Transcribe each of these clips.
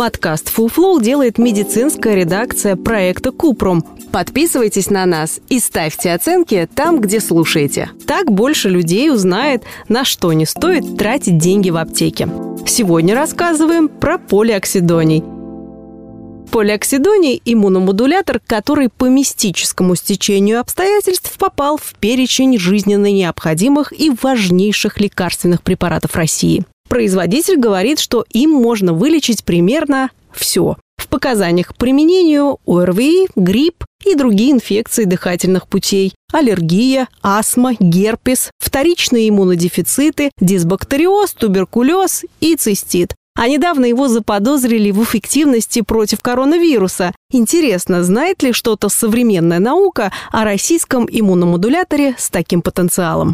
Подкаст Flow делает медицинская редакция проекта Купрум. Подписывайтесь на нас и ставьте оценки там, где слушаете. Так больше людей узнает, на что не стоит тратить деньги в аптеке. Сегодня рассказываем про полиоксидоний – Полиоксидоний – иммуномодулятор, который по мистическому стечению обстоятельств попал в перечень жизненно необходимых и важнейших лекарственных препаратов России. Производитель говорит, что им можно вылечить примерно все. В показаниях к применению ОРВИ, грипп и другие инфекции дыхательных путей, аллергия, астма, герпес, вторичные иммунодефициты, дисбактериоз, туберкулез и цистит. А недавно его заподозрили в эффективности против коронавируса. Интересно, знает ли что-то современная наука о российском иммуномодуляторе с таким потенциалом?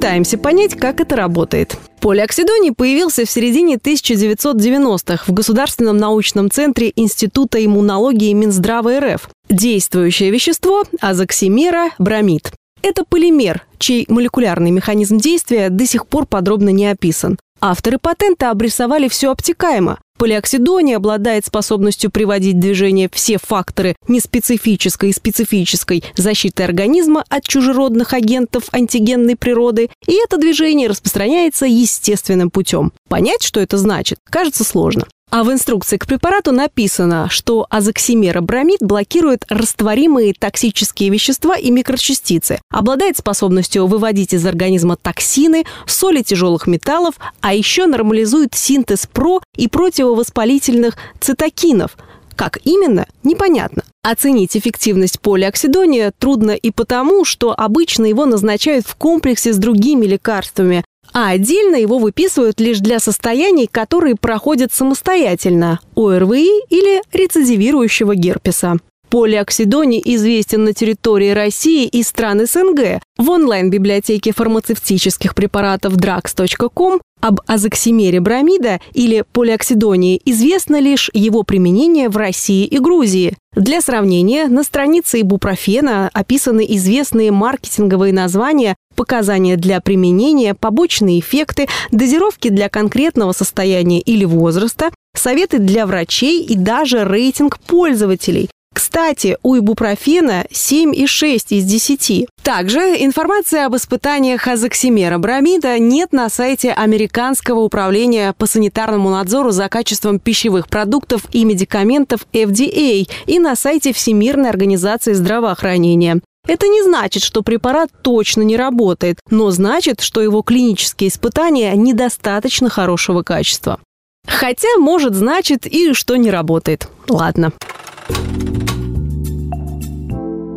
Пытаемся понять, как это работает. Полиоксидоний появился в середине 1990-х в Государственном научном центре Института иммунологии Минздрава РФ. Действующее вещество – азоксимера бромид. Это полимер, чей молекулярный механизм действия до сих пор подробно не описан. Авторы патента обрисовали все обтекаемо. Полиоксидоний обладает способностью приводить движение все факторы неспецифической и специфической защиты организма от чужеродных агентов антигенной природы, и это движение распространяется естественным путем. Понять, что это значит, кажется сложно. А в инструкции к препарату написано, что азоксимеробромид блокирует растворимые токсические вещества и микрочастицы, обладает способностью выводить из организма токсины, соли тяжелых металлов, а еще нормализует синтез про- и противовоспалительных цитокинов. Как именно, непонятно. Оценить эффективность полиоксидония трудно и потому, что обычно его назначают в комплексе с другими лекарствами, а отдельно его выписывают лишь для состояний, которые проходят самостоятельно – ОРВИ или рецидивирующего герпеса. Полиоксидоний известен на территории России и стран СНГ. В онлайн-библиотеке фармацевтических препаратов drugs.com об азоксимере бромида или полиоксидонии известно лишь его применение в России и Грузии. Для сравнения, на странице ибупрофена описаны известные маркетинговые названия показания для применения, побочные эффекты, дозировки для конкретного состояния или возраста, советы для врачей и даже рейтинг пользователей. Кстати, у ибупрофена 7,6 из 10. Также информация об испытаниях азоксимера бромида нет на сайте Американского управления по санитарному надзору за качеством пищевых продуктов и медикаментов FDA и на сайте Всемирной организации здравоохранения. Это не значит, что препарат точно не работает, но значит, что его клинические испытания недостаточно хорошего качества. Хотя, может, значит и что не работает. Ладно.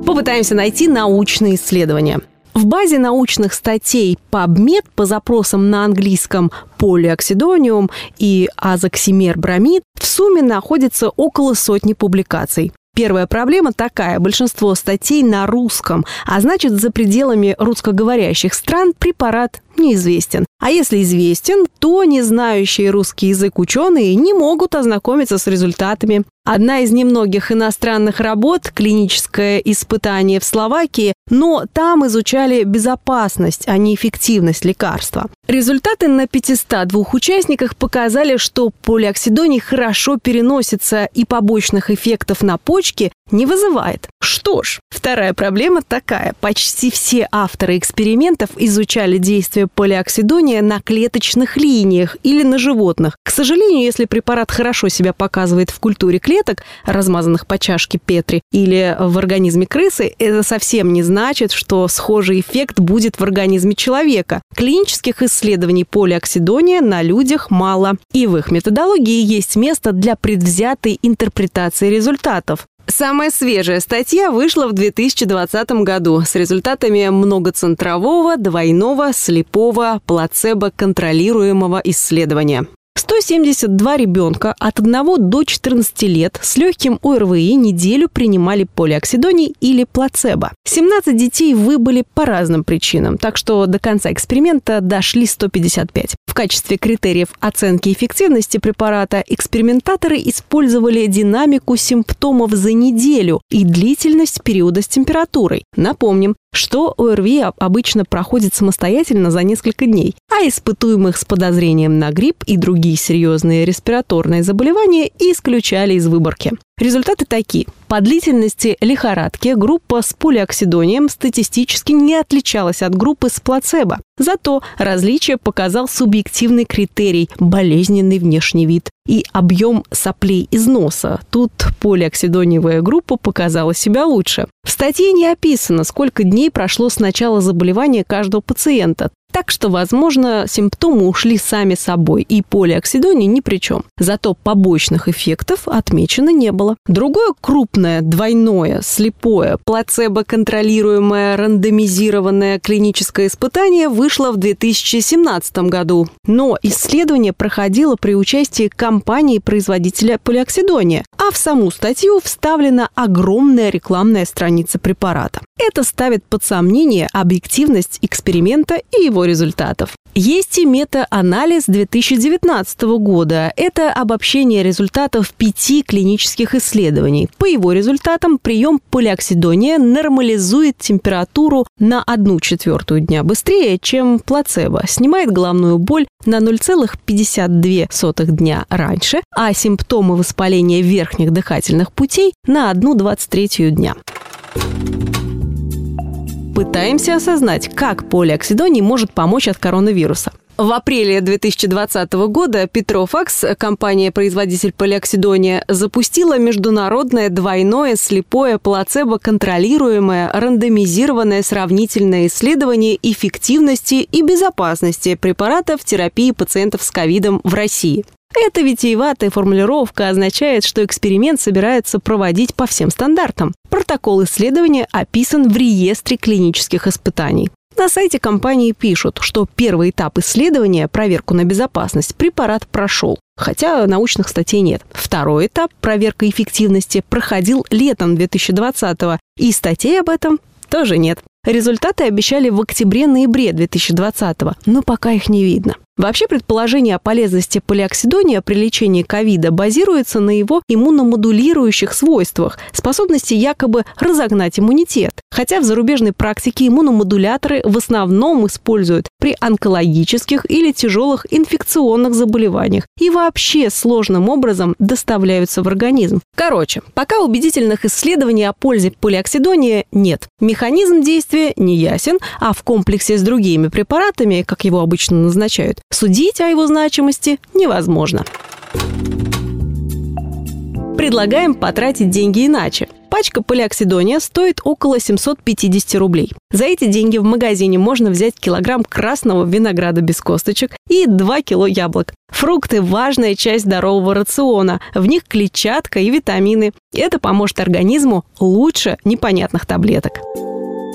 Попытаемся найти научные исследования. В базе научных статей PubMed по запросам на английском полиоксидониум и азоксимер бромид в сумме находится около сотни публикаций. Первая проблема такая. Большинство статей на русском, а значит, за пределами русскоговорящих стран препарат неизвестен. А если известен, то не знающие русский язык ученые не могут ознакомиться с результатами. Одна из немногих иностранных работ – клиническое испытание в Словакии, но там изучали безопасность, а не эффективность лекарства. Результаты на 502 участниках показали, что полиоксидоний хорошо переносится и побочных эффектов на почке не вызывает. Что ж, вторая проблема такая. Почти все авторы экспериментов изучали действие полиоксидония на клеточных линиях или на животных. К сожалению, если препарат хорошо себя показывает в культуре клеток, размазанных по чашке Петри, или в организме крысы, это совсем не значит, что схожий эффект будет в организме человека. Клинических исследований полиоксидония на людях мало. И в их методологии есть место для предвзятой интерпретации результатов. Самая свежая статья вышла в 2020 году с результатами многоцентрового, двойного, слепого, плацебо-контролируемого исследования. 172 ребенка от 1 до 14 лет с легким ОРВИ неделю принимали полиоксидоний или плацебо. 17 детей выбыли по разным причинам, так что до конца эксперимента дошли 155. В качестве критериев оценки эффективности препарата экспериментаторы использовали динамику симптомов за неделю и длительность периода с температурой. Напомним, что ОРВИ обычно проходит самостоятельно за несколько дней, а испытуемых с подозрением на грипп и другие серьезные респираторные заболевания исключали из выборки. Результаты такие. По длительности лихорадки группа с полиоксидонием статистически не отличалась от группы с плацебо. Зато различие показал субъективный критерий – болезненный внешний вид и объем соплей из носа. Тут полиоксидониевая группа показала себя лучше. В статье не описано, сколько дней прошло с начала заболевания каждого пациента. Так что, возможно, симптомы ушли сами собой, и полиоксидония ни при чем. Зато побочных эффектов отмечено не было. Другое крупное, двойное, слепое, плацебо-контролируемое, рандомизированное клиническое испытание вышло в 2017 году. Но исследование проходило при участии компании-производителя полиоксидония, а в саму статью вставлена огромная рекламная страница препарата. Это ставит под сомнение объективность эксперимента и его результатов. Есть и мета-анализ 2019 года. Это обобщение результатов пяти клинических исследований. По его результатам прием полиоксидония нормализует температуру на 1 четвертую дня быстрее, чем плацебо, снимает головную боль на 0,52 дня раньше, а симптомы воспаления верхних дыхательных путей на 1,23 дня пытаемся осознать, как полиоксидоний может помочь от коронавируса. В апреле 2020 года Петрофакс, компания-производитель полиоксидония, запустила международное двойное слепое плацебо-контролируемое рандомизированное сравнительное исследование эффективности и безопасности препаратов в терапии пациентов с ковидом в России. Эта витиеватая формулировка означает, что эксперимент собирается проводить по всем стандартам. Протокол исследования описан в реестре клинических испытаний. На сайте компании пишут, что первый этап исследования, проверку на безопасность, препарат прошел. Хотя научных статей нет. Второй этап, проверка эффективности, проходил летом 2020 и статей об этом тоже нет. Результаты обещали в октябре-ноябре 2020 но пока их не видно. Вообще предположение о полезности полиоксидония при лечении ковида базируется на его иммуномодулирующих свойствах, способности якобы разогнать иммунитет. Хотя в зарубежной практике иммуномодуляторы в основном используют при онкологических или тяжелых инфекционных заболеваниях и вообще сложным образом доставляются в организм. Короче, пока убедительных исследований о пользе полиоксидония нет. Механизм действия не ясен, а в комплексе с другими препаратами, как его обычно назначают, Судить о его значимости невозможно. Предлагаем потратить деньги иначе. Пачка полиоксидония стоит около 750 рублей. За эти деньги в магазине можно взять килограмм красного винограда без косточек и 2 кило яблок. Фрукты – важная часть здорового рациона. В них клетчатка и витамины. Это поможет организму лучше непонятных таблеток.